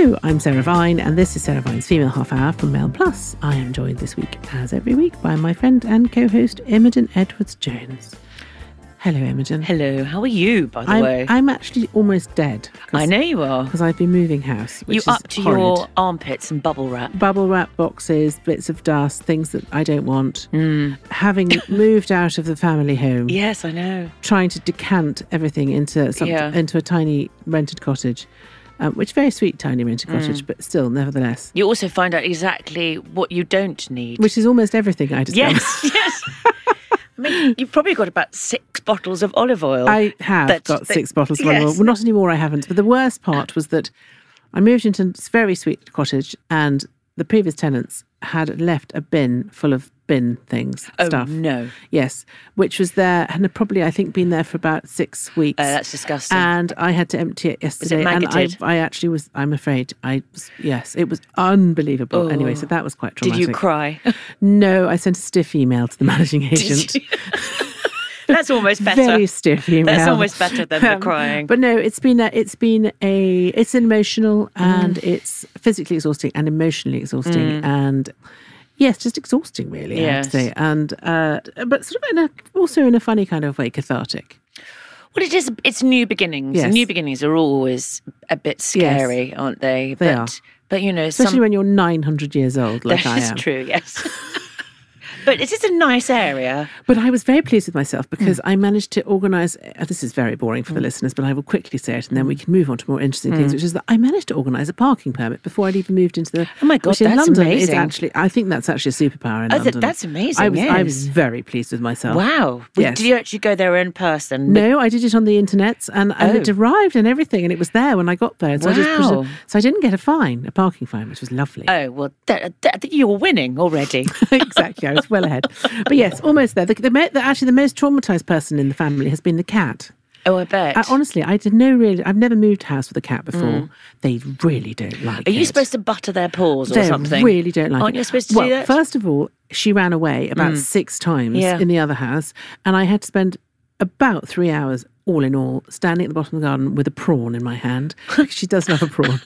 Hello, I'm Sarah Vine, and this is Sarah Vine's Female Half Hour from Mail Plus. I am joined this week, as every week, by my friend and co host Imogen Edwards Jones. Hello, Imogen. Hello, how are you, by the I'm, way? I'm actually almost dead. I know you are. Because I've been moving house. Which You is up to horrid. your armpits and bubble wrap. bubble wrap boxes, bits of dust, things that I don't want. Hmm. Having moved out of the family home, Yes, I know. trying to decant everything into some, Yeah. into a tiny rented cottage, um, which very sweet tiny Hmm. cottage, but still, nevertheless, You also find out exactly what you don't need. which is almost everything I discovered. yes, yes. I mean, you've probably got about six bottles of olive oil. I have that- got that- six bottles of olive oil. Well, not anymore, I haven't. But the worst part was that I moved into this very sweet cottage, and the previous tenants had left a bin full of bin things, Oh, stuff. no. Yes, which was there and had probably, I think, been there for about six weeks. Oh, that's disgusting. And I had to empty it yesterday. and I? I actually was, I'm afraid, I was, yes, it was unbelievable. Anyway, so that was quite traumatic. Did you cry? No, I sent a stiff email to the managing agent. That's almost better. Very stiff email. That's almost better than the Um, crying. But no, it's been a, it's been a it's emotional and Mm. it's physically exhausting and emotionally exhausting and yes, just exhausting really. I have to Yes. say, and uh, but sort of in a also in a funny kind of way, cathartic. Well, it is. It's new beginnings. Yes. New beginnings are always a bit scary, aren't they? They but, are. But you know, Especially some, when you're 900 years old, like that I is am. true. Yes. but it is a nice area. But I was very pleased with myself because Mm. I managed to organise. Uh, this is very boring for the listeners, but I will quickly say it, and then we Mm. can move on to more interesting things. Which is that I managed to organise a parking permit before I'd even moved into the. Oh my God, that's London is amazing. actually. I think that's actually a superpower in Oh, London. that's amazing, I was. I was very pleased with myself. Wow. Yes. Did you actually go there in person? No, I did it on the internet, and, and it Oh. arrived and everything, and it was there when I got there. So I just Wow. so I didn't get a fine, a parking fine, which was lovely. Oh well, that, that, you were winning already. exactly, I was well ahead. But yes, almost there. The, the, the, actually, the most traumatized person in the family has been the cat. oh, I bet. I, honestly, I did no really. I've never moved house with a cat before. They really don't like. Mm. Are you it. supposed to butter their paws or They something? really don't like Aren't it. you supposed to well, do that? Mm. first of all, she ran away about six times Yeah. in the other house, and I had to spend about three hours. All in all, standing at the bottom of the garden with a prawn in my hand, she does love a prawn,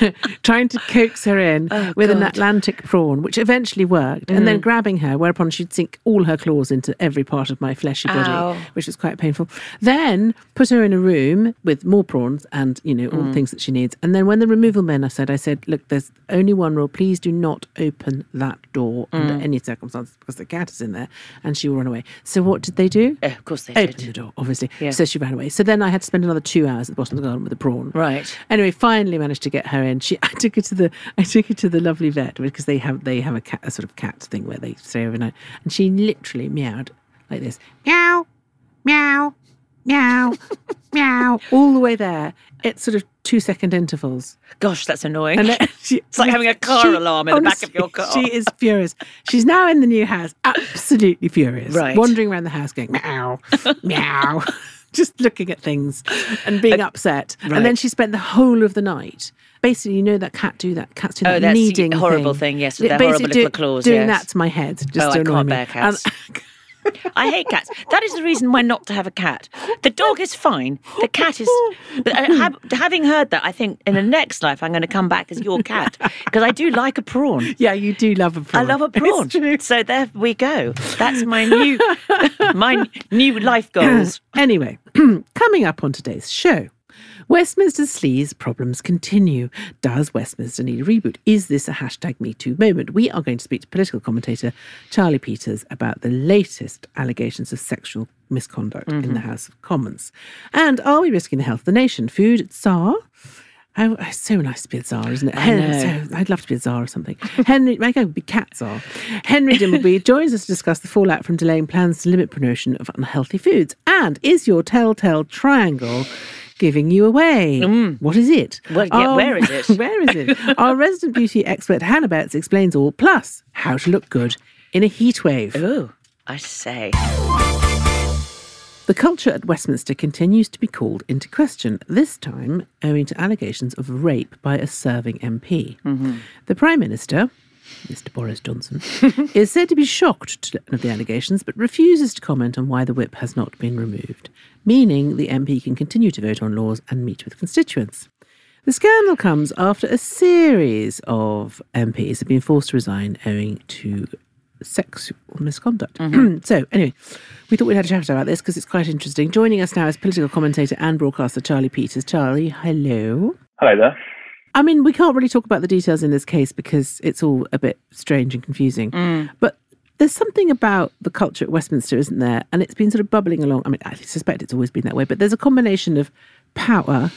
trying to coax her in with an Oh, God. Mm. Atlantic prawn, which eventually worked, and then grabbing her, whereupon she'd sink all her claws into every part of my fleshy body, Ow. which was quite painful. Then put her in a room with more prawns and you know all Mm. the things that she needs. And then when the removal men, I said, I said, look, there's only one rule. Please do not open that door Mm. under any circumstances because the cat is in there and she will run away. So what did they do? Oh, of course they Open did. the door, obviously. Yeah. So she ran away. So then I had to spend another two hours at the bottom of the garden with a prawn. Right. Anyway, finally managed to get her in. She, I took her to the, I took her to the lovely vet because they have, they have a cat, a sort of cat thing where they stay overnight, and she literally meowed like this, meow, meow, meow, meow, all the way there. At sort of two second intervals. Gosh, that's annoying. And then she, It's like having a car alarm in the back of your car. She is furious. She's now in the new house, absolutely furious. Right. Wandering around the house going, meow, meow, just looking at things and being uh, upset. And then she spent the whole of the night. Basically, you know that cat do that. Cats do Oh, that that's the kneading horrible thing, yes, with their horrible little claws, Doing yes. that to my head. Just Oh, to I can't me. bear cats. And- I hate cats. That is the reason why not to have a cat. The dog is fine. The cat is. But uh, ha- having heard that, I think in the next life I'm going to come back as your cat because I do like a prawn. yeah, you do love a prawn. I love a prawn. So there we go. That's my new, my new life goals. Anyway, coming up on today's show. Westminster Sleaze problems continue. Does Westminster need a reboot? Is this a hashtag Me Too moment? We are going to speak to political commentator Charlie Peters about the latest allegations of sexual misconduct in the mm-hmm. House of Commons. And are we risking the health of the nation? Food Tsar? Oh, it's so nice to be a czar, isn't it? Hen- know. so- I'd love to be a czar or something. Henry, maybe I would be cat czar. Henry Dimbleby joins us to discuss the fallout from delaying plans to limit promotion of unhealthy foods. And is your telltale triangle giving you away? What is it? Mm. Well, yeah, where is it? where is it? Our resident beauty expert Hannah Betts explains all, plus how to look good in a heat wave. Oh, I say. The culture at Westminster continues to be called into question, this time owing to allegations of rape by a serving MP. The Prime Minister, Mr. Boris Johnson, is said to be shocked at the allegations but refuses to comment on why the whip has not been removed, meaning the MP can continue to vote on laws and meet with constituents. The scandal comes after a series of MPs have been forced to resign owing to sexual misconduct. Mm-hmm. so, anyway, we thought we'd had a chat about this because it's quite interesting. Joining us now is political commentator and broadcaster Charlie Peters. Charlie, hello. Hello there. I mean, we can't really talk about the details in this case because it's all a bit strange and confusing. But there's something about the culture at Westminster, isn't there? And it's been sort of bubbling along. I mean, I suspect it's always been that way, but there's a combination of power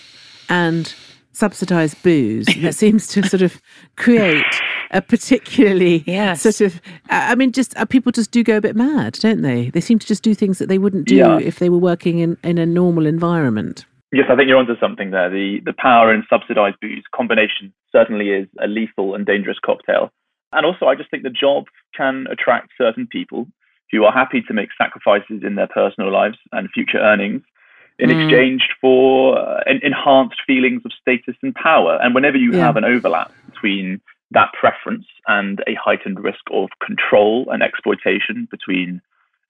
and subsidized booze that seems to sort of create a particularly Yes. sort of I I mean just uh, people just do go a bit mad don't they they seem to just do things that they wouldn't do Yeah. if they were working in in a normal environment Yes, I think you're onto something there. The the power and subsidised booze combination certainly is a lethal and dangerous cocktail. And also, I just think the job can attract certain people who are happy to make sacrifices in their personal lives and future earnings in Mm. exchange for uh, en- enhanced feelings of status and power. And whenever you Yeah. have an overlap between that preference and a heightened risk of control and exploitation between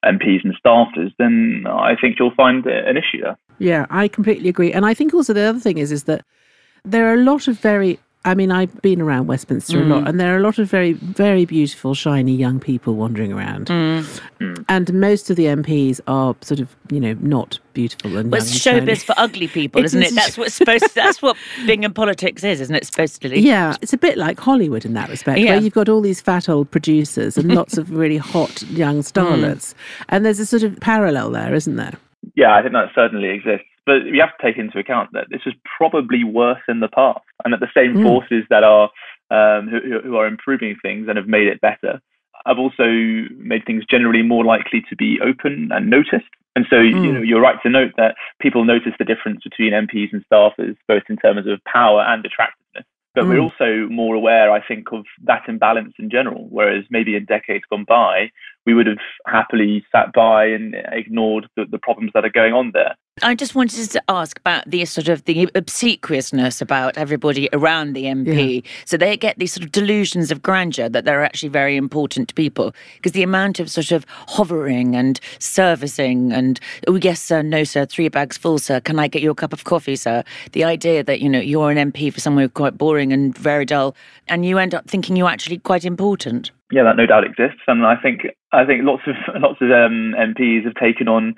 MPs and staffers, then I think you'll find an issue there. Yeah, I completely agree. And I think also the other thing is is that there are a lot of very I mean, I've been around Westminster a lot, mm. and there are a lot of very, very beautiful, shiny young people wandering around. Mm. Mm. And most of the MPs are sort of, you know, not beautiful and Well, young it's and shiny. showbiz for ugly people, isn't it? That's what's supposed. that's what being in politics is, isn't it? Supposed to be. Yeah, it's a bit like Hollywood in that respect, Yeah. where you've got all these fat old producers and lots of really hot young starlets. And there's a sort of parallel there, isn't there? Yeah, I think that certainly exists. But you have to take into account that this is probably worse in the past, and that the same Mm. forces that are um, who, who- are improving things and have made it better have also made things generally more likely to be open and noticed. And so, you Mm. know, you're right to note that people notice the difference between MPs and staffers, both in terms of power and attractiveness. But we're Mm. also more aware, I think, of that imbalance in general. Whereas maybe in decades gone by, we would have happily sat by and ignored the, the problems that are going on there. I just wanted to ask about the sort of the obsequiousness about everybody around the MP. So they get these sort of delusions of grandeur that they're actually very important people because the amount of sort of hovering and servicing and oh yes sir, no sir, three bags full sir, can I get you a cup of coffee sir? The idea that you know you're an MP for somewhere quite boring and very dull, and you end up thinking you're actually quite important. Yeah, that no doubt exists, and I think I think lots of lots of um, MPs have taken on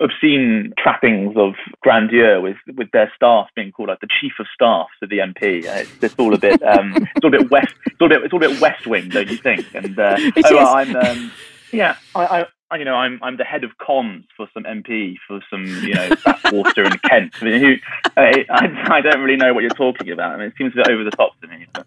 obscene trappings of grandeur with with their staff being called like the chief of staff to the MP. Uh, It's, it's all a bit um, it's all a bit west it's all a bit it's all a bit West Wing, don't you think? And uh, oh, well. I'm um, yeah, I, I you know I'm I'm the head of comms for some MP for some you know Bathwater and Kent. I mean, who, I, I I don't really know what you're talking about. I mean, it seems a bit over the top to me. But.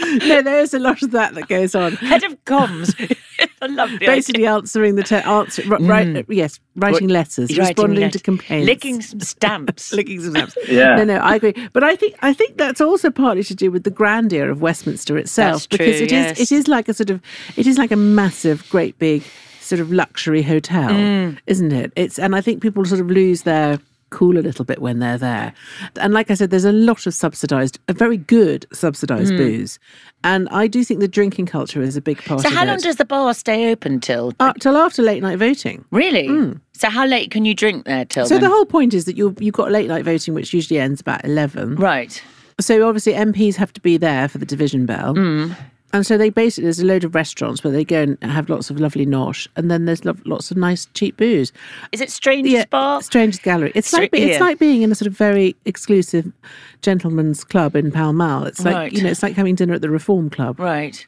No, there is a lot of that that goes on. Head of comms. I love the idea. Basically, answering the te- answer, r- right, yes, writing letters, Writing responding to complaints, licking some stamps. licking some stamps. Yeah. No, no, I agree. But I think I think that's also partly to do with the grandeur of Westminster itself, That's because true, it is yes. it is like a sort of it is like a massive, great big sort of luxury hotel, Mm. isn't it? It's and I think people sort of lose their cool a little bit when they're there. And like I said, there's a lot of subsidised, a very good subsidised booze, and I do think the drinking culture is a big part Mm. So how it. long does the bar stay open till? up till after late night voting. Really? So how late can you drink there till? So then? the whole point is that you you've got late night voting, which usually ends about eleven. right. So obviously MPs have to be there for the division bell. Hmm. And so they basically there's a load of restaurants where they go and have lots of lovely nosh, and then there's lo- lots of nice cheap booze. Is it Stranger's Bar? Stranger's Gallery. It's Stra- like be- yeah. it's like being in a sort of very exclusive gentleman's club in Pall Mall. It's like Right. you know, it's like having dinner at the Reform Club. Right.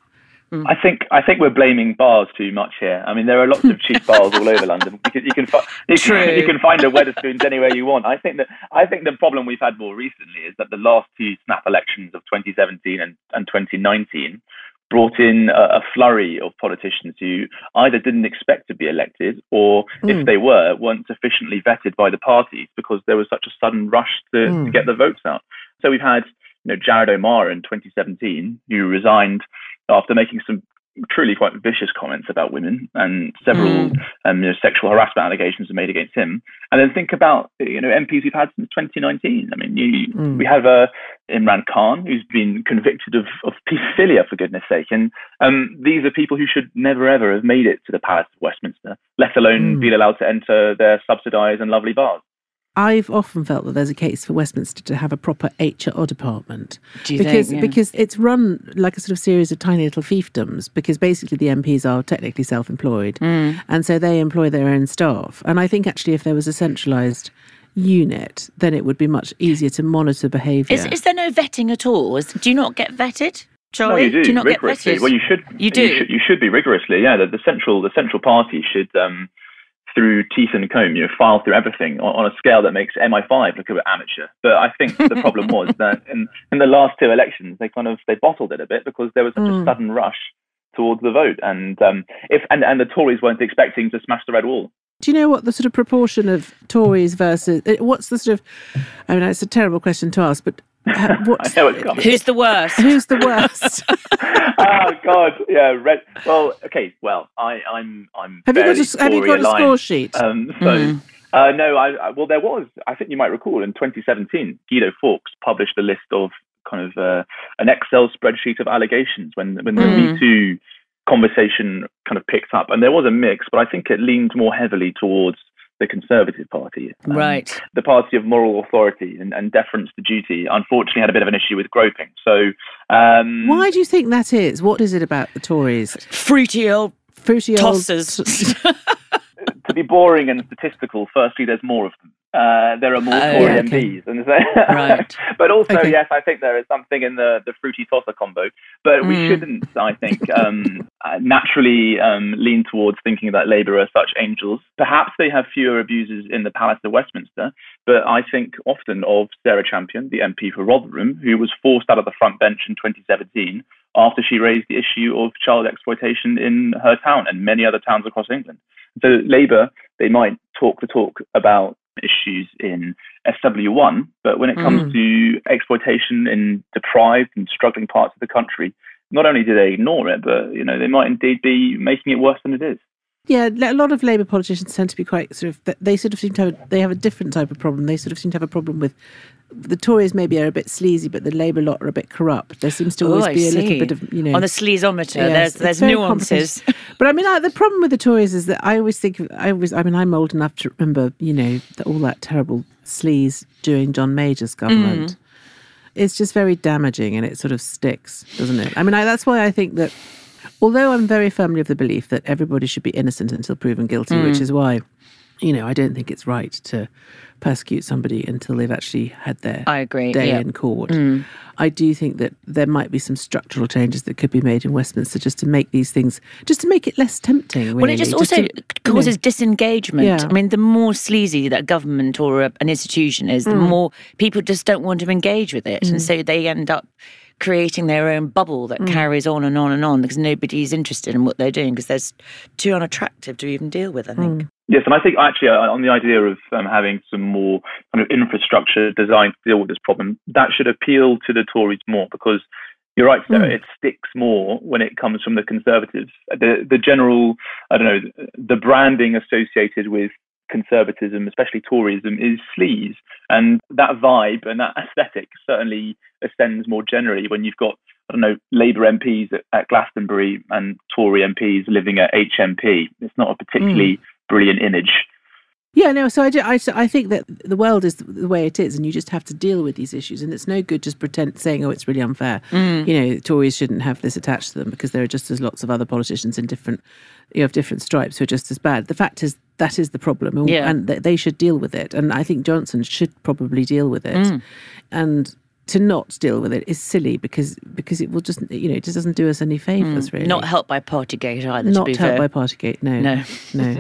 Mm. I think I think we're blaming bars too much here. I mean, there are lots of cheap bars all over London. You can you can, fi- you can, you can find a Wetherspoons anywhere you want. I think that I think the problem we've had more recently is that the last two snap elections of 2017 and, and 2019 brought in a, a flurry of politicians who either didn't expect to be elected or if Mm. they were weren't sufficiently vetted by the parties because there was such a sudden rush to, to Mm. get the votes out. So we've had you know Jared O'Mara in 2017 who resigned after making some truly quite vicious comments about women and several um, you know, sexual harassment allegations were made against him. And then think about you know MPs we've had since 2019. I mean, you, Mm. we have uh, Imran Khan who's been convicted of, of paedophilia for goodness sake, and um, these are people who should never ever have made it to the Palace of Westminster, let alone Mm. be allowed to enter their subsidised and lovely bars. I've often felt that there's a case for Westminster to have a proper HR department Do you because think? Yeah. because it's run like a sort of series of tiny little fiefdoms because basically the MPs are technically self-employed Mm. and so they employ their own staff and I think actually if there was a centralised unit then it would be much easier to monitor behaviour. Is, is there no vetting at all? Is, do you not get vetted, Charlie, No, you do, Do not get vetted? Well, you should. You do? You should, you should be rigorously. Yeah, the, the central the central party should, um, through teeth and comb, you know, file through everything on, on a scale that makes MI5 look a bit amateur. But I think the problem was that in, in the last two elections, they kind of they bottled it a bit because there was such Mm. a sudden rush towards the vote, and um, if and, and the Tories weren't expecting to smash the red wall. Do you know what the sort of proportion of Tories versus uh, what's the sort of I mean it's a terrible question to ask but uh, I know it's coming. Who's the worst? who's the worst? oh God, yeah, red. Well, okay, well, I, I'm I'm. Have you got a, have you got a score sheet? Um, so, Mm. uh, no, I, I, well, there was. I think you might recall in 2017, Guido Fawkes published a list of kind of uh, an Excel spreadsheet of allegations when when the Mm. Me Too conversation kind of picked up, and there was a mix, but I think it leaned more heavily towards the Conservative Party. Um, Right. The party of moral authority and, and deference to duty, unfortunately, had a bit of an issue with groping. So, um, Why do you think that is? What is it about the Tories? Fruity old Fruity old- tossers. to be boring and statistical, firstly, there's more of them. Uh, there are more Oh, Tory yeah, okay. MPs, and so, Right. but also, Okay. yes, I think there is something in the, the fruity tosser combo. But we Mm. shouldn't, I think, um, uh, naturally um, lean towards thinking that Labour are such angels. Perhaps they have fewer abuses in the Palace of Westminster, but I think often of Sarah Champion, the MP for Rotherham, who was forced out of the front bench in 2017 after she raised the issue of child exploitation in her town and many other towns across England. So Labour, they might talk the talk about issues in SW1, but when it comes mm. to exploitation in deprived and struggling parts of the country, not only do they ignore it, but you know they might indeed be making it worse than it is. Yeah, a lot of Labour politicians tend to be quite sort of. They sort of seem to have. They have a different type of problem. They sort of seem to have a problem with. The Tories maybe are a bit sleazy, but the Labour lot are a bit corrupt. There seems to Oh, always I be a little bit of you know On the sleazometer, Yes, there's there's nuances. But I mean, I, the problem with the Tories is that I always think, of, I always, I mean, I'm old enough to remember, you know, the, all that terrible sleaze during John Major's government. Mm. It's just very damaging and it sort of sticks, doesn't it? I mean, I, that's why I think that, although I'm very firmly of the belief that everybody should be innocent until proven guilty, Mm. which is why, you know, I don't think it's right to persecute somebody until they've actually had their I agree. day yeah. in court. Mm. I do think that there might be some structural changes that could be made in Westminster just to make these things, just to make it less tempting. Really. Well, it just also to, you know- causes disengagement. Yeah. I mean, the more sleazy that a government or a, an institution is, the Mm. more people just don't want to engage with it. And so they end up creating their own bubble Mm. that carries on and on and on because nobody's interested in what they're doing because they're too unattractive to even deal with, I think. Mm. Yes, and I think actually uh, on the idea of um, having some more kind of infrastructure designed to deal with this problem, that should appeal to the Tories more because you're right, Sarah, Mm. it sticks more when it comes from the Conservatives. The the general, I don't know, the branding associated with conservatism, especially Toryism, is sleaze, and that vibe and that aesthetic certainly ascends more generally when you've got I don't know, Labour MPs at, at Glastonbury and Tory MPs living at HMP. It's not a particularly brilliant image. Yeah, no. So I, do, I, I think that the world is the way it is, and you just have to deal with these issues. And it's no good just pretend saying, "Oh, it's really unfair." Mm. You know, Tories shouldn't have this attached to them because there are just as lots of other politicians in different, you know, of different stripes who are just as bad. The fact is that is the problem, and- Yeah. and th- they should deal with it. And I think Johnson should probably deal with it. Mm. And to not deal with it is silly because because it will just you know it just doesn't do us any favors really. Mm. Not helped by Partygate either, Not to be helped fair. by Partygate, no. No. No.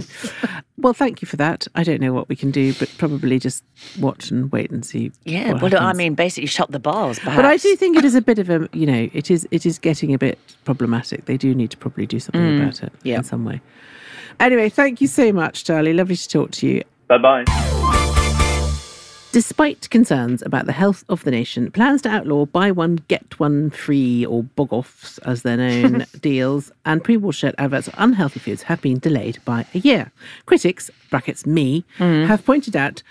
well, thank you for that. I don't know what we can do, but probably just watch and wait and see. yeah, what well, I mean, basically shut the bars, perhaps. But I do think it is a bit of a, you know, it is it is getting a bit problematic. They do need to probably do something Mm, about it yeah. in some way. Anyway, thank you so much, Charlie. Lovely to talk to you. Bye bye. Despite concerns about the health of the nation, plans to outlaw buy one, get one free, or bog offs as they're known, deals and pre watershed adverts of unhealthy foods have been delayed by a year. Critics, brackets me, have pointed out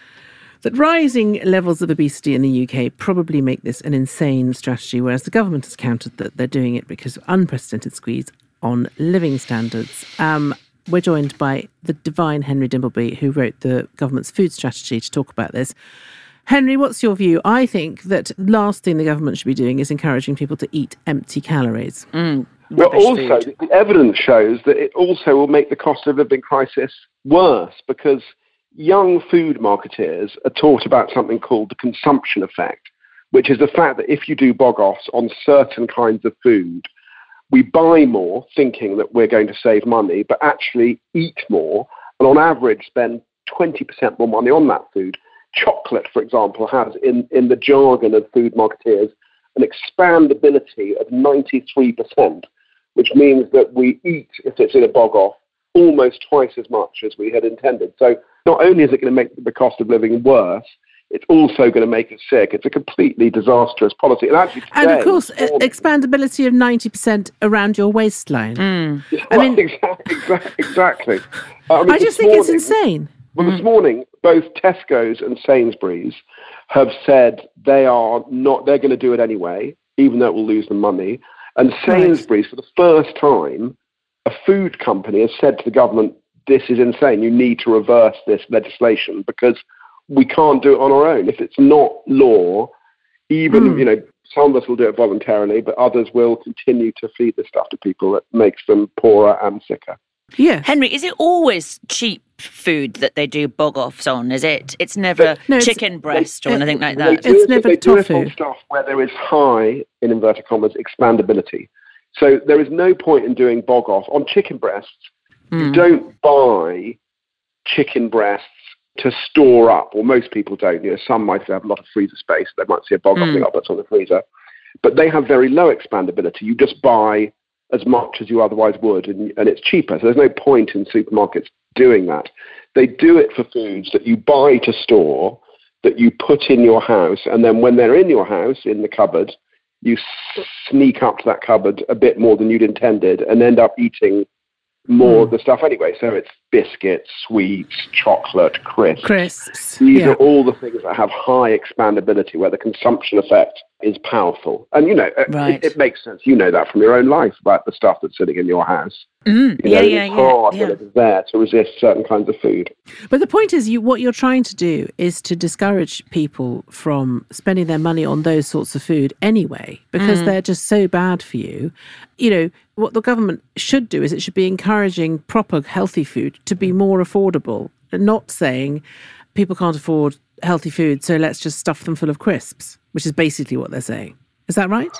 that rising levels of obesity in the UK probably make this an insane strategy, whereas the government has countered that they're doing it because of unprecedented squeeze on living standards. Um, We're joined by the divine Henry Dimbleby, who wrote the government's food strategy to talk about this. Henry, what's your view? I think that last thing the government should be doing is encouraging people to eat empty calories. Mm, Well, also, food. the evidence shows that it also will make the cost of living crisis worse because young food marketeers are taught about something called the consumption effect, which is the fact that if you do bog offs on certain kinds of food, we buy more thinking that we're going to save money, but actually eat more and on average spend 20% more money on that food. Chocolate, for example, has in, in the jargon of food marketeers an expandability of 93%, which means that we eat, if it's in a bog off, almost twice as much as we had intended. So not only is it going to make the cost of living worse, it's also going to make us sick. It's a completely disastrous policy. And actually, And of course, this expandability of 90% around your waistline. Mm. I mean- exactly. exactly. Uh, I, mean, I just this think it's insane. Well, this morning, both Tesco's and Sainsbury's have said they are not. They're going to do it anyway, even though it will lose them money. And Sainsbury's, for the first time, a food company has said to the government, "This is insane. You need to reverse this legislation because we can't do it on our own. If it's not law, even Hmm. you know." Some of us will do it voluntarily, but others will continue to feed this stuff to people that makes them poorer and sicker. Yeah, Henry, is it always cheap food that they do bog offs on? Is it? It's never No, it's- chicken breast or anything like They that. do It's it- never they do it on tofu. stuff where there is high, in inverted commas, expandability. So there is no point in doing bog off on chicken breasts. You Mm. don't buy chicken breasts to store up, or most people don't. You know, some might have a lot of freezer space. They might see a bog Mm. up that's on the freezer, but they have very low expandability. You just buy as much as you otherwise would, and, and it's cheaper. So there's no point in supermarkets doing that. They do it for foods that you buy to store, that you put in your house, and then when they're in your house, in the cupboard, you sneak up to that cupboard a bit more than you'd intended and end up eating more of the stuff anyway. So it's biscuits, sweets, chocolate, crisps. Crisps. These yeah. are all the things that have high expandability, where the consumption effect is powerful. And you know, Right. it, it makes sense. You know that from your own life about the stuff that's sitting in your house. Mm. You know, yeah, it's yeah, hard yeah. when it's there to resist certain kinds of food. But the point is, you what you're trying to do is to discourage people from spending their money on those sorts of food anyway, because Mm. they're just so bad for you. You know what the government should do is it should be encouraging proper healthy food to be more affordable, not saying people can't afford healthy food, so let's just stuff them full of crisps, which is basically what they're saying. Is that right?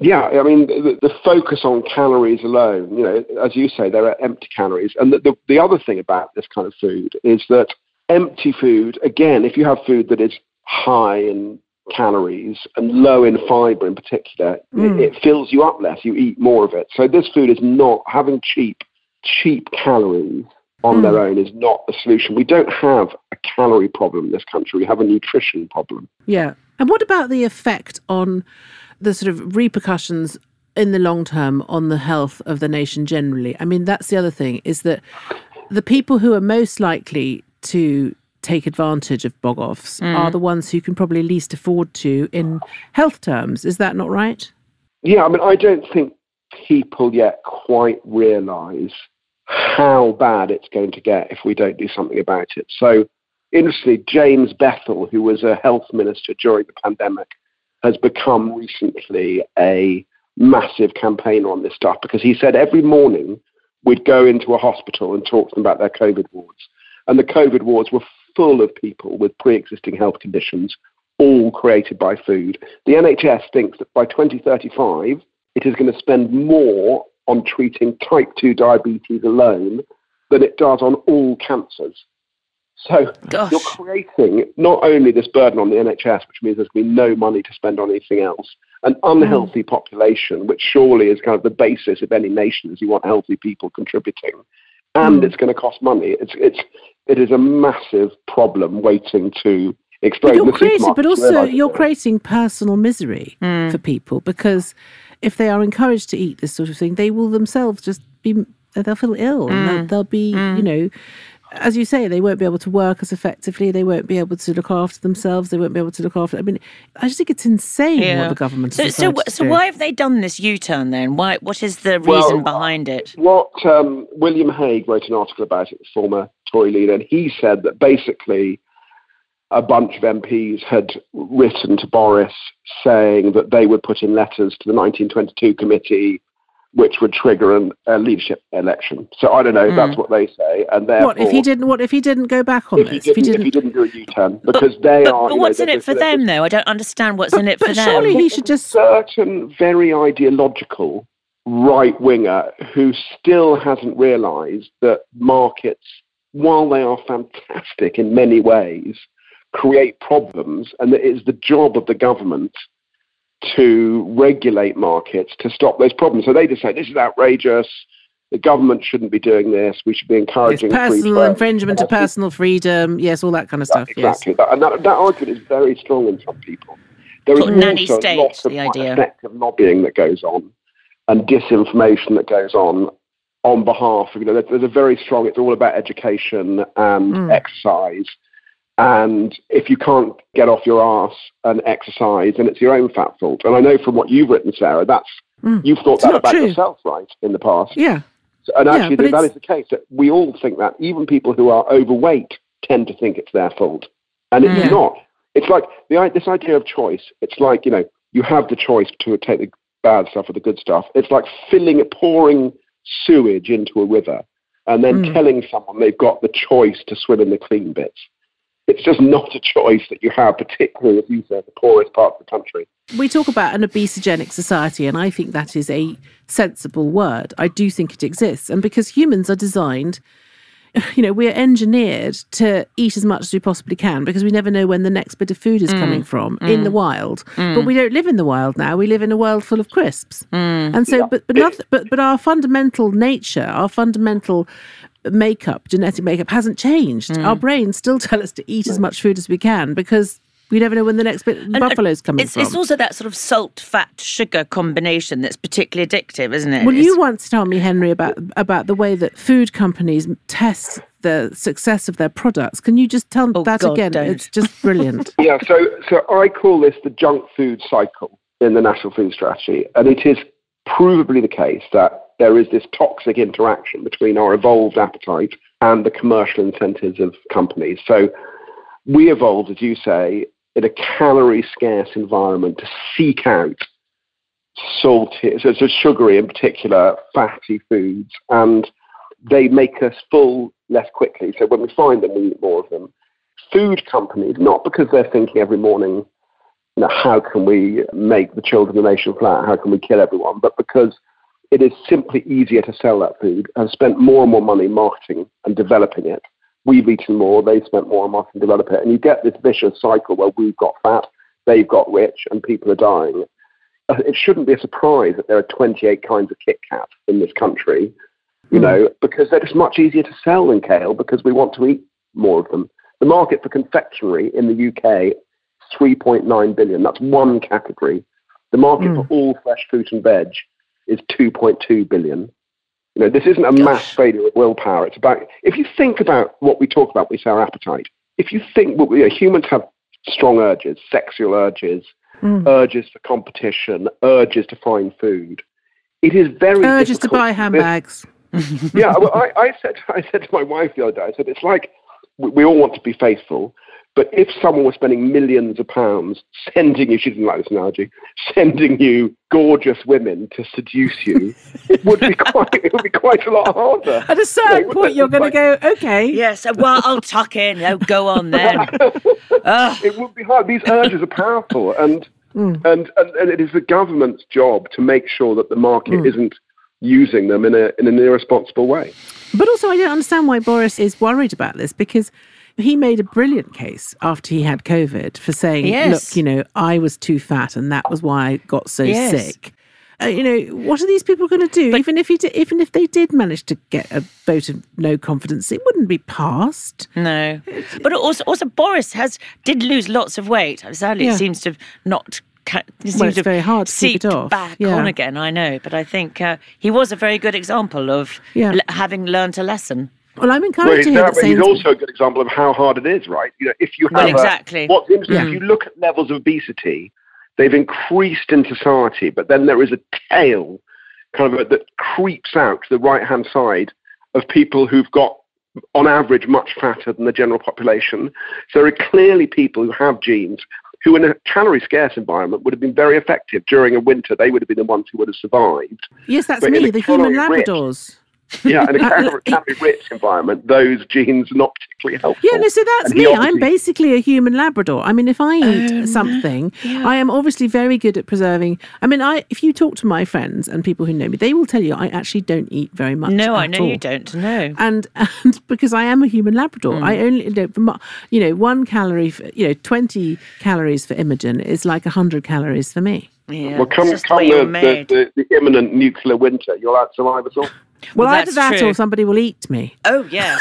Yeah, I mean, the, the focus on calories alone, you know, as you say, there are empty calories. And the, the, the other thing about this kind of food is that empty food, again, if you have food that is high in calories and low in fiber in particular, Mm. it, it fills you up less. You eat more of it. So this food is not having cheap, cheap calories on Mm. their own is not the solution. We don't have a calorie problem in this country. We have a nutrition problem. Yeah. And what about the effect on the sort of repercussions in the long term on the health of the nation generally? I mean, that's the other thing is that the people who are most likely to take advantage of bog offs are the ones who can probably least afford to in health terms. Is that not right? Yeah, I mean, I don't think people yet quite realise how bad it's going to get if we don't do something about it. So, interestingly, James Bethell, who was a health minister during the pandemic, has become recently a massive campaigner on this stuff because he said every morning we'd go into a hospital and talk to them about their COVID wards. And the COVID wards were full of people with pre existing health conditions, all created by food. The NHS thinks that by 2035, it is going to spend more on treating type 2 diabetes alone than it does on all cancers. So Gosh. you're creating not only this burden on the NHS, which means there's going to be no money to spend on anything else, an unhealthy population, which surely is kind of the basis of any nation, is you want healthy people contributing, and Mm. it's going to cost money. It's it's it is a massive problem waiting to explode. But you're The creating, but also you're creating personal misery Mm. for people because if they are encouraged to eat this sort of thing, they will themselves just be they'll feel ill and they'll, they'll be you know as you say, they won't be able to work as effectively. They won't be able to look after themselves. They won't be able to look after. I mean, I just think it's insane what the government. So, so, to so do. why have they done this U-turn then? Why? What is the Well, reason behind it? What um, William Hague wrote an article about it, the former Tory leader, and he said that basically a bunch of MPs had written to Boris saying that they would put in letters to the 1922 committee, which would trigger an, a leadership election. So I don't know. That's hmm. what they say, and therefore, What if he didn't? What if he didn't go back on If he, this? didn't, if he didn't do a U-turn, because they but, are. but you know, what's in it for them, though? I don't understand what's in it but for them. surely he should just. certain very ideological right winger who still hasn't realised that markets, while they are fantastic in many ways, create problems, and that it is the job of the government to regulate markets to stop those problems. So they just say this is outrageous. The government shouldn't be doing this. We should be encouraging free personal trade. infringement of personal freedom. Yes, all that kind of stuff. Yes. Exactly. That, and that, that argument is very strong in some people. There is Sort of nanny also state, lots of the idea. effective lobbying that goes on and disinformation that goes on on behalf of, you know, there's, there's a very strong, it's all about education and Mm. exercise. And if you can't get off your arse and exercise, then it's your own fat fault. And I know from what you've written, Sarah, that's Mm. you've thought that about true. yourself, right, in the past. Yeah. So- And actually, but that is the case. That we all think that. Even people who are overweight tend to think it's their fault, and it's Yeah. not. It's like the this idea of choice. It's like you know you have the choice to take the bad stuff or the good stuff. It's like filling, pouring sewage into a river, and then Mm. telling someone they've got the choice to swim in the clean bits. It's just not a choice that you have, particularly as you said, the poorest part of the country. We talk about an obesogenic society, and I think that is a sensible word. I do think it exists. And because humans are designed, you know, we're engineered to eat as much as we possibly can because we never know when the next bit of food is mm. coming from mm. in the wild. Mm. But we don't live in the wild now. We live in a world full of crisps. And so, but but, noth- but but our fundamental nature, our fundamental makeup, genetic makeup hasn't changed. Our brains still tell us to eat as much food as we can because we never know when the next bit of And- buffalo's coming it's, from. it's also that sort of salt, fat, sugar combination that's particularly addictive, isn't it? Well, It's- you once told me, Henry, about about the way that food companies test the success of their products. Can you just tell Oh, that God, again? don't. It's just brilliant. Yeah, so so I call this the junk food cycle in the National Food Strategy, and it is provably the case that there is this toxic interaction between our evolved appetite and the commercial incentives of companies. So we evolved, as you say, in a calorie scarce environment to seek out salty, so, so sugary in particular, fatty foods, and they make us full less quickly. So when we find them, we eat more of them food companies, not because they're thinking every morning, you know, how can we make the children of the nation flat? How can we kill everyone? But because it is simply easier to sell that food, have spent more and more money marketing and developing it. We've eaten more, they've spent more on marketing develop it. And you get this vicious cycle where we've got fat, they've got rich, and people are dying. Uh, It shouldn't be a surprise that there are 28 kinds of Kit Kat in this country, you know, because they're just much easier to sell than kale because we want to eat more of them. The market for confectionery in the UK, 3.9 billion. That's one category. The market for all fresh fruit and veg is 2.2 billion. You know, this isn't a mass failure of willpower. It's about if you think about what we talk about, say our appetite. If you think well, you know, humans have strong urges, sexual urges, mm. urges for competition, urges to find food. It is very Urges to buy handbags. yeah, well, I, I said I said to my wife the other day, I said it's like we, we all want to be faithful, but if someone was spending millions of pounds sending you, she didn't like this analogy, sending you gorgeous women to seduce you, it would be quite it would be quite a lot harder. At a certain Yeah, point, you're going to like- go, okay. Yes, uh, well, I'll tuck in. Oh, go on then. It would be hard. These urges are powerful, and and, and and it is the government's job to make sure that the market isn't using them in a in an irresponsible way. But also, I don't understand why Boris is worried about this because he made a brilliant case after he had COVID for saying, Yes. look, you know, I was too fat and that was why I got so Yes. sick. Uh, you know, what are these people going to do? even if he did, even if they did manage to get a vote of no confidence, it wouldn't be passed. No, but also, also Boris has did lose lots of weight. Sadly, Yeah. it seems to have not. ca- seems Well, it's to have very hard to keep it off. back Yeah. on again. I know, but I think uh, he was a very good example of Yeah. l- having learnt a lesson. Well, I'm Well, encouraged he's, to hear that- he's also a good example of how hard it is, right? You know, if you have Well, a- exactly. what's interesting, Yeah. if you look at levels of obesity, they've increased in society, but then there is a tail kind of that creeps out to the right hand side of people who've got, on average, much fatter than the general population. So there are clearly people who have genes who, in a calorie scarce environment, would have been very effective during a winter. They would have been the ones who would have survived. Yes, that's but me, the human Labradors. Yeah, in a calorie calorie rich environment, those genes are not particularly helpful. Yeah, no, so that's And he me. I'm basically a human Labrador. I mean, if I eat Oh, something, yeah. I am obviously very good at preserving. I mean, I if you talk to my friends and people who know me, they will tell you I actually don't eat very much. No, I know all. you don't. No. And and because I am a human Labrador, Mm. I only you know, from, you know one calorie, for, you know, twenty calories for Imogen is like hundred calories for me. Yeah. Well, come, the come the, the, the, the imminent nuclear winter, you'll outsurvive us all. Well, Well, either that true. or somebody will eat me. Oh yes.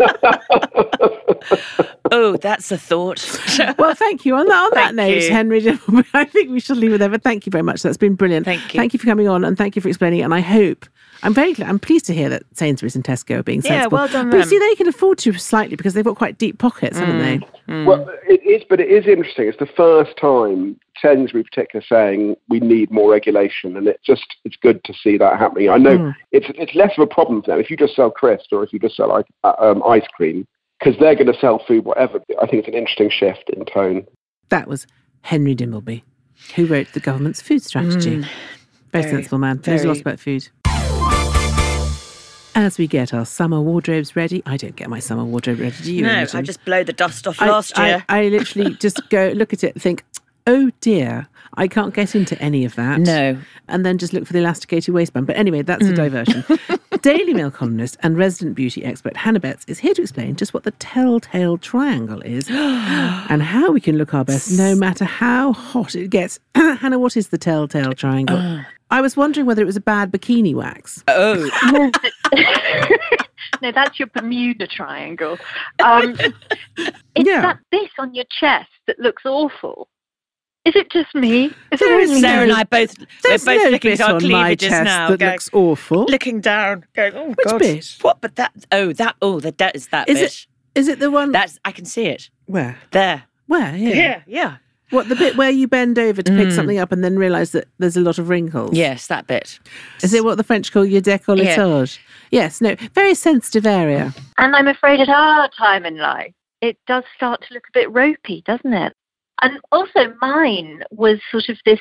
oh, that's a thought. Well, thank you. On that, on that note, you. Henry, I think we should leave it there. But thank you very much. That's been brilliant. Thank you. Thank you for coming on, and thank you for explaining. it. And I hope I'm very glad. I'm pleased to hear that Sainsbury's and Tesco are being Yeah, well done But you them. see, they can afford to slightly because they've got quite deep pockets, haven't they? Mm. Well, it is, but it is interesting. It's the first time Sainsbury, in particular, saying we need more regulation, and it's just it's good to see that happening. I know Mm. it's it's less of a problem for them if you just sell crisps or if you just sell like uh, um, ice cream because they're going to sell food whatever. I think it's an interesting shift in tone. That was Henry Dimbleby, who wrote the government's food strategy. very, Mm. Very, sensible man. Very, Knows very- lots about food. As we get our summer wardrobes ready, I don't get my summer wardrobe ready. Do you? no, Imogen? I just blow the dust off I- last year. I, literally just go look at it and think, oh dear, I can't get into any of that. no. And then just look for the elasticated waistband. But anyway, that's a mm. diversion. Daily Mail columnist and resident beauty expert Hannah Betts is here to explain just what the telltale triangle is and how we can look our best no matter how hot it gets. Hannah, what is the telltale triangle? Uh, I was wondering whether it was a bad bikini wax. Oh, no, that's your Bermuda Triangle. Um, it's Yeah. that bit on your chest that looks awful. Is it just me? Is There it is Sarah and? I both we're There's both no looking bit at our on my cleavages chest now, that going, looks awful. looking down, going, oh Which god, bit? what? But that, oh, that, oh, that, that is that Is bit. it- Is it the one That's I can see it where? there. Where? Yeah. Yeah, yeah, What the bit where you bend over to pick Mm. something up and then realise that there's a lot of wrinkles? yes, that bit. Is it what the French call your décolletage? Yes, no, very sensitive area. And I'm afraid at our time in life, it does start to look a bit ropey, doesn't it? And also, mine was sort of this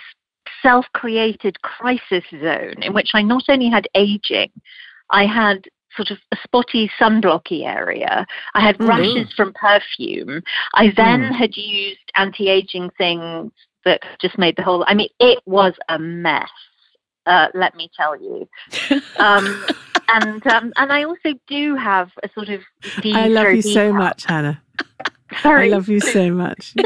self created crisis zone in which I not only had aging, I had sort of a spotty sunblocky area. I had Mm. rashes from perfume. I then Mm. had used anti aging things that just made the whole. I mean, it was a mess. Uh, let me tell you. Um, and um, and I also do have a sort of I love you so much, Hannah. Sorry. I love you so much.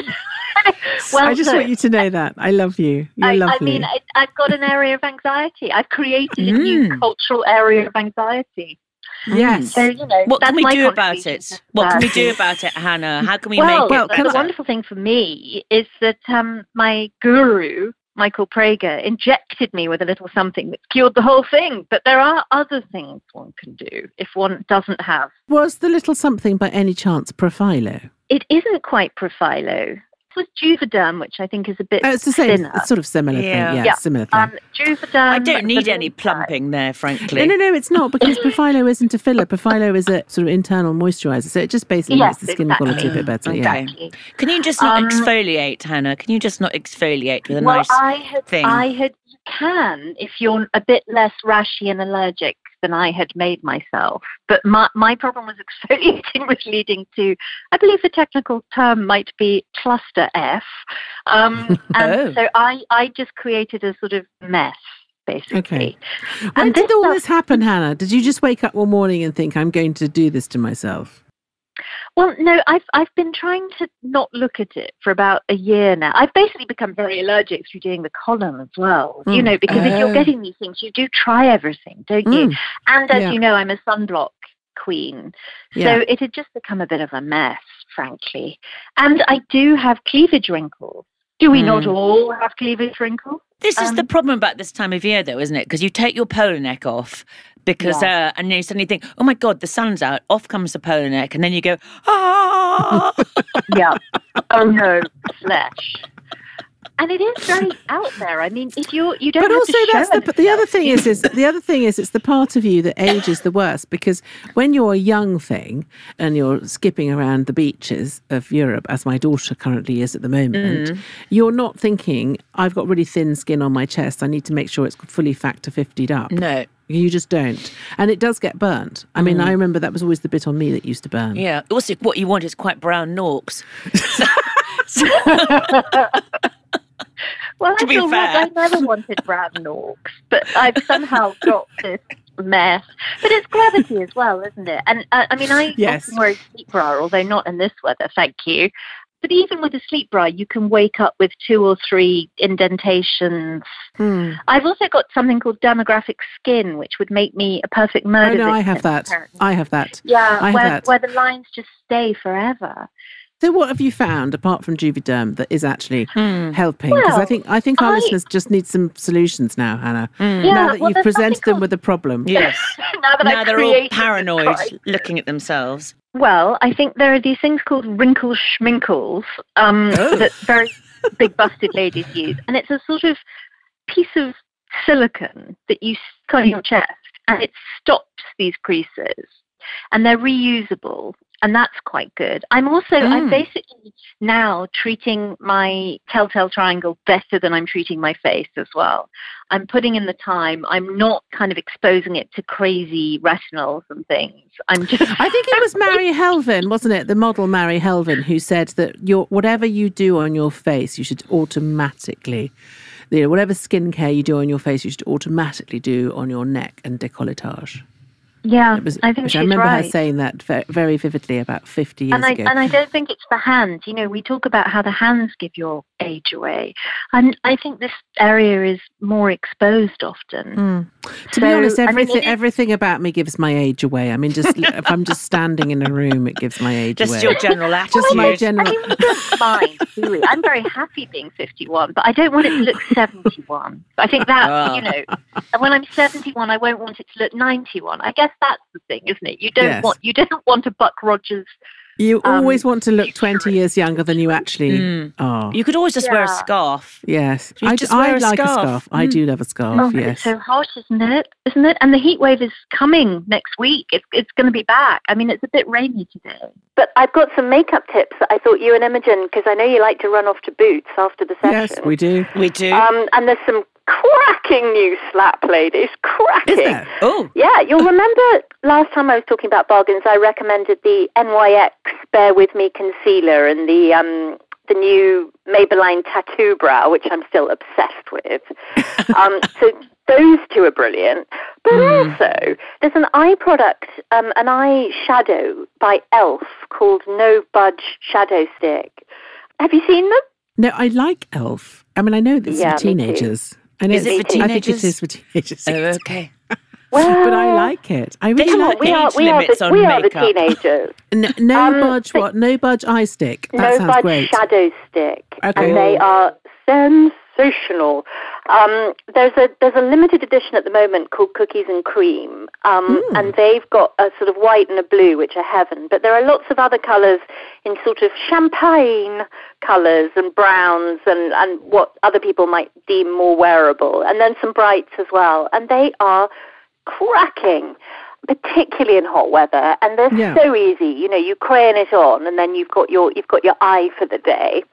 Well, I just so- want you to know that. I love you. You're I, I mean, I, I've got an area of anxiety. I've created a new Mm. cultural area of anxiety. Yes. So you know, What that's can we my do about it? What can we do about it, Hannah? How can we well, make it can the better? wonderful thing for me is that um, my guru, Michael Prager, injected me with a little something that cured the whole thing. But there are other things one can do if one doesn't have. Was the little something by any chance Profhilo? It isn't quite Profhilo. It was Juvederm, which I think is a bit Oh, it's the same. thinner. It's sort of similar Yeah. thing. Yeah, Yeah. similar thing. Um, Juvederm. I don't need any plumping there, frankly. no, no, no, it's not because Profhilo isn't a filler. Profhilo is a sort of internal moisturizer, so it just basically Yes, makes the skin exactly. quality a bit better. Yeah. Exactly. Can you just not Um, exfoliate, Hannah? Can you just not exfoliate with a well, nice I had, thing? I had, you can if you're a bit less rashy and allergic than I had made myself. But my, my problem was exfoliating was leading to, I believe the technical term might be cluster F. Um, and Oh. so I, I just created a sort of mess, basically. Okay. When And did all stuff- this happen, Hannah? Did you just wake up one morning and think, I'm going to do this to myself? Well, no, I've I've been trying to not look at it for about a year now. I've basically become very allergic through doing the column as well. You Mm. know, because if Oh. you're getting these things, you do try everything, don't you? Mm, And as Yeah. you know, I'm a sunblock queen, yeah. so it had just become a bit of a mess, frankly. And I do have cleavage wrinkles. Do we not Mm. all have cleavage wrinkles? This is the Um, problem about this time of year, though, isn't it? Because you take your polo neck off, because uh, and you suddenly think, oh my god, the sun's out. Off comes the polo neck, and then you go, ah. Yeah. oh no, flesh. And it is very out there. I mean, if you're you don't. but have also that's the but the other thing is is the other thing is it's the part of you that age is the worst because when you're a young thing and you're skipping around the beaches of Europe as my daughter currently is at the moment Mm. you're not thinking I've got really thin skin on my chest I need to make sure it's fully factor 50'd up no, you just don't and it does get burnt I mean Mm. I remember that was always the bit on me that used to burn yeah. Also, what you want is quite brown norks. Well, I feel like. I never wanted brown norks, but I've somehow got this mess. But it's gravity as well, isn't it? And uh, I mean, I Yes. often wear a sleep bra, although not in this weather, thank you. But even with a sleep bra, you can wake up with two or three indentations. Hmm. I've also got something called dermographic skin, which would make me a perfect Oh murder no I have that apparently. I have that Yeah, I have where, that. where the lines just stay forever. So what have you found apart from Juvederm that is actually Hmm. helping? Because I think I think our I- listeners just need some solutions now, Hannah. Hmm. Yeah, now that well, you've presented something them with a problem. Yes. now that now I've they're all created paranoid, looking at themselves. Well, I think there are these things called wrinkle schminkles um, Oh. that very big busted ladies use. And it's a sort of piece of silicone that you stick on your chest and it stops these creases. And they're reusable. And that's quite good. I'm also, I'm Mm. basically now treating my telltale triangle better than I'm treating my face as well. I'm putting in the time. I'm not kind of exposing it to crazy retinols and things. I'm just. I think it was Mary Helvin, wasn't it? The model Mary Helvin who said that your whatever you do on your face, you should automatically, you know, whatever skincare you do on your face, you should automatically do on your neck and décolletage. Yeah, It was, I think which she's I remember right. her saying that very vividly about 50 years and I ago. and I don't think it's the hands. You know, we talk about how the hands give your age away, and I think this area is more exposed often. Mm. To be So, honest, I mean, everything it is- everything about me gives my age away. I mean, just if I'm just standing in a room, it gives my age Just away. Just your general attitude. Just my I general. mean, we don't mind, do we? I'm very happy being 51, but I don't want it to look 71. I think that, Ah. you know, and when I'm 71, I won't want it to look 91. I guess that's the thing, isn't it? You don't Yes. want you don't want a Buck Rogers. You um, always want to look history. 20 years younger than you actually Mm. are. You could always just wear a scarf. yes. You I, just I wear a like a scarf. scarf. I Mm. do love a scarf, Oh, yes. it's so hot, isn't it? Isn't it? And the heat wave is coming next week. It's it's going to be back. I mean, it's a bit rainy today. But I've got some makeup tips that I thought you and Imogen, because I know you like to run off to Boots after the session. yes, we do. We do. Um, and there's some cracking new slap ladies. Cracking. Is oh, Yeah, you'll remember last time I was talking about bargains, I recommended the NYX Bare With Me concealer and the um, the new Maybelline Tattoo Brow, which I'm still obsessed with. um, so those two are brilliant. But Mm. also, there's an eye product, um, an eye shadow by Elf called No Budge Shadow Stick. Have you seen them? No, I like Elf. I mean, I know this Yeah, is for me too. teenagers. And Is it for I think it teenagers? is for teenagers. oh, okay. Well, but I like it. I really Come Come on, like we age are we are the, on we are the teenagers. No, no Um, budge. What? No budge eye stick. That no sounds Budge great. Shadow Stick, Okay. and they are sensational. Um, there's a there's a limited edition at the moment called Cookies and Cream, um, Mm. and they've got a sort of white and a blue, which are heaven. But there are lots of other colours in sort of champagne colours and browns and and what other people might deem more wearable, and then some brights as well, and they are cracking. Particularly in hot weather, and they're Yeah. so easy. You know, you crayon it on, and then you've got your you've got your eye for the day.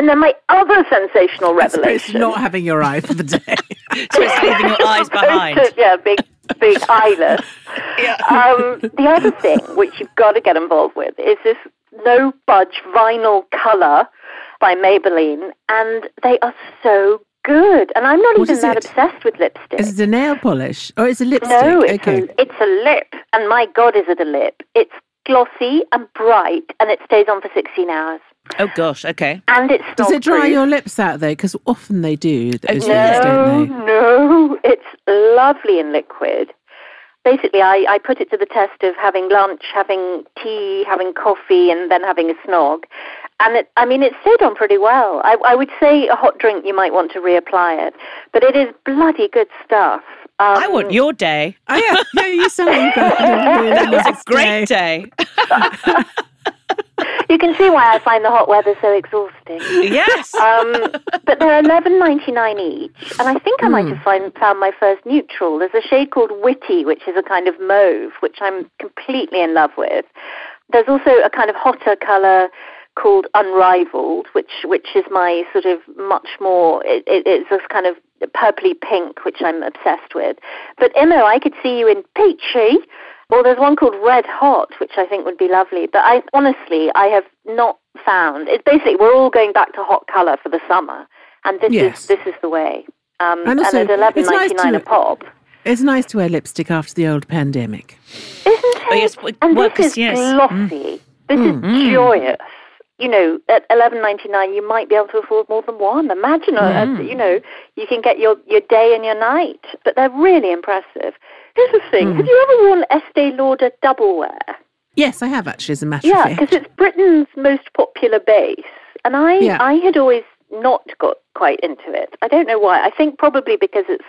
And then my other sensational revelation. It's not having your eye for the day. So it's leaving your eyes behind. yeah, big, big eyeless. Yeah. Um, the other thing which you've got to get involved with is this No Budge vinyl color by Maybelline, and they are so good. And I'm not What even that it? obsessed with lipstick. Is it a nail polish or is it lipstick? No, it's, okay. a, it's a lip, and my God, is it a lip? It's glossy and bright, and it stays on for 16 hours. Oh gosh. Okay. And it's Does it dry smell-proof. your lips out though? Because often they do. Those no. things, No, don't they? no, it's lovely in liquid. basically I, I put it to the test of having lunch, having tea, having coffee, and then having a snog. And it, I mean, it stayed on pretty well. I, I would say a hot drink, you might want to reapply it, but it is bloody good stuff. Um, I want your day. Oh, yeah, yeah, you sound like you've got It was a great day. You can see why I find the hot weather so exhausting. Yes. Um, but they're eleven ninety nine each, and I think I might Hmm. have find, found my first neutral. There's a shade called Witty, which is a kind of mauve, which I'm completely in love with. There's also a kind of hotter colour called Unrivaled, which which is my sort of much more. It, it, it's this kind of purpley pink, which I'm obsessed with. But Emma, I could see you in peachy. Well, there's one called Red Hot, which I think would be lovely. But I honestly, I have not found. It's basically we're all going back to hot colour for the summer, and this Yes. is this is the way. Um, And also, at eleven it's nice to- a pop, It's nice to wear lipstick after the old pandemic. isn't it? Oh, yes, and workers, this is yes. glossy. This is joyous. You know, at eleven ninety nine, you might be able to afford more than one. Imagine, a, a- you know, you can get your your day and your night. But they're really impressive. Here's the thing: Have you ever worn Estee Lauder double wear? Yes, I have actually, as a matter Yeah, of because it's Britain's most popular base, and I Yeah. I had always not got quite into it. I don't know why. I think probably because its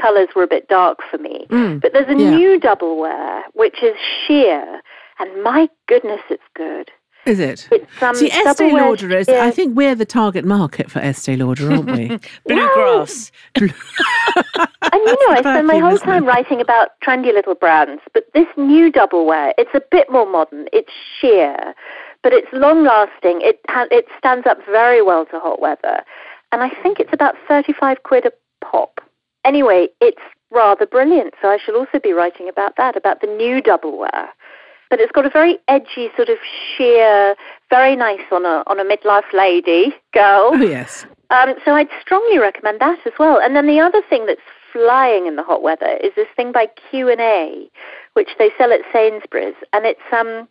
colours were a bit dark for me. Mm, But there's a yeah. new double wear which is sheer, and my goodness, it's good. Is it? It's um, See, Estee Lauder is, sheer. I think we're the target market for Estee Lauder, aren't we? Bluegrass. And you know, I spend my whole time it? writing about trendy little brands, but this new double wear, it's a bit more modern. It's sheer, but it's long lasting. It ha- it stands up very well to hot weather, and I think it's about thirty five quid a pop. Anyway, it's rather brilliant. So I shall also be writing about that, about the new double wear. But it's got a very edgy sort of sheer, very nice on a on a midlife lady girl. oh, yes. Um, so I'd strongly recommend that as well. And then the other thing that's flying in the hot weather is this thing by Q and A, which they sell at Sainsbury's, and it's um,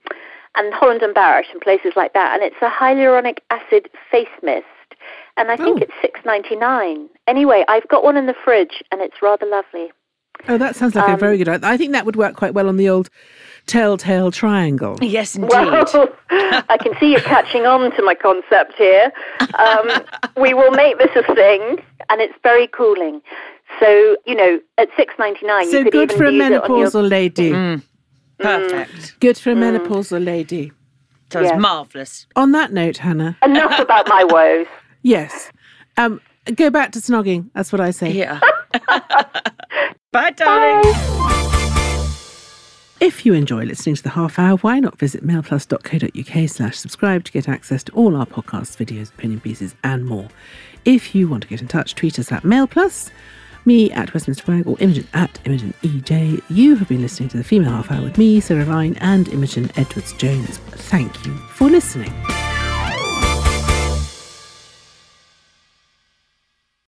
and Holland and Barrett and places like that, and it's a hyaluronic acid face mist, and I think Oh. it's six ninety nine. Anyway, I've got one in the fridge, and it's rather lovely. Oh, that sounds like a Um, very good idea. I think that would work quite well on the old telltale triangle. Yes, indeed. Well, I can see you're catching on to my concept here. Um, we will make this a thing, and it's very cooling. So you know, at six ninety nine, So you could good even for a use it on your menopausal lady. Mm. Perfect. Good for a menopausal lady. So it's Yeah. marvellous. On that note, Hannah, Enough about my woes. yes. Um, go back to snogging. That's what I say. Yeah. Bye, darling. If you enjoy listening to the half hour, why not visit mailplus.co.uk slash subscribe to get access to all our podcasts, videos, opinion pieces, and more. If you want to get in touch, tweet us at mailplus, me at Westminster Wag, or Imogen at Imogen EJ. You have been listening to the female half hour with me, Sarah Vine, and Imogen Edwards Jones. Thank you for listening.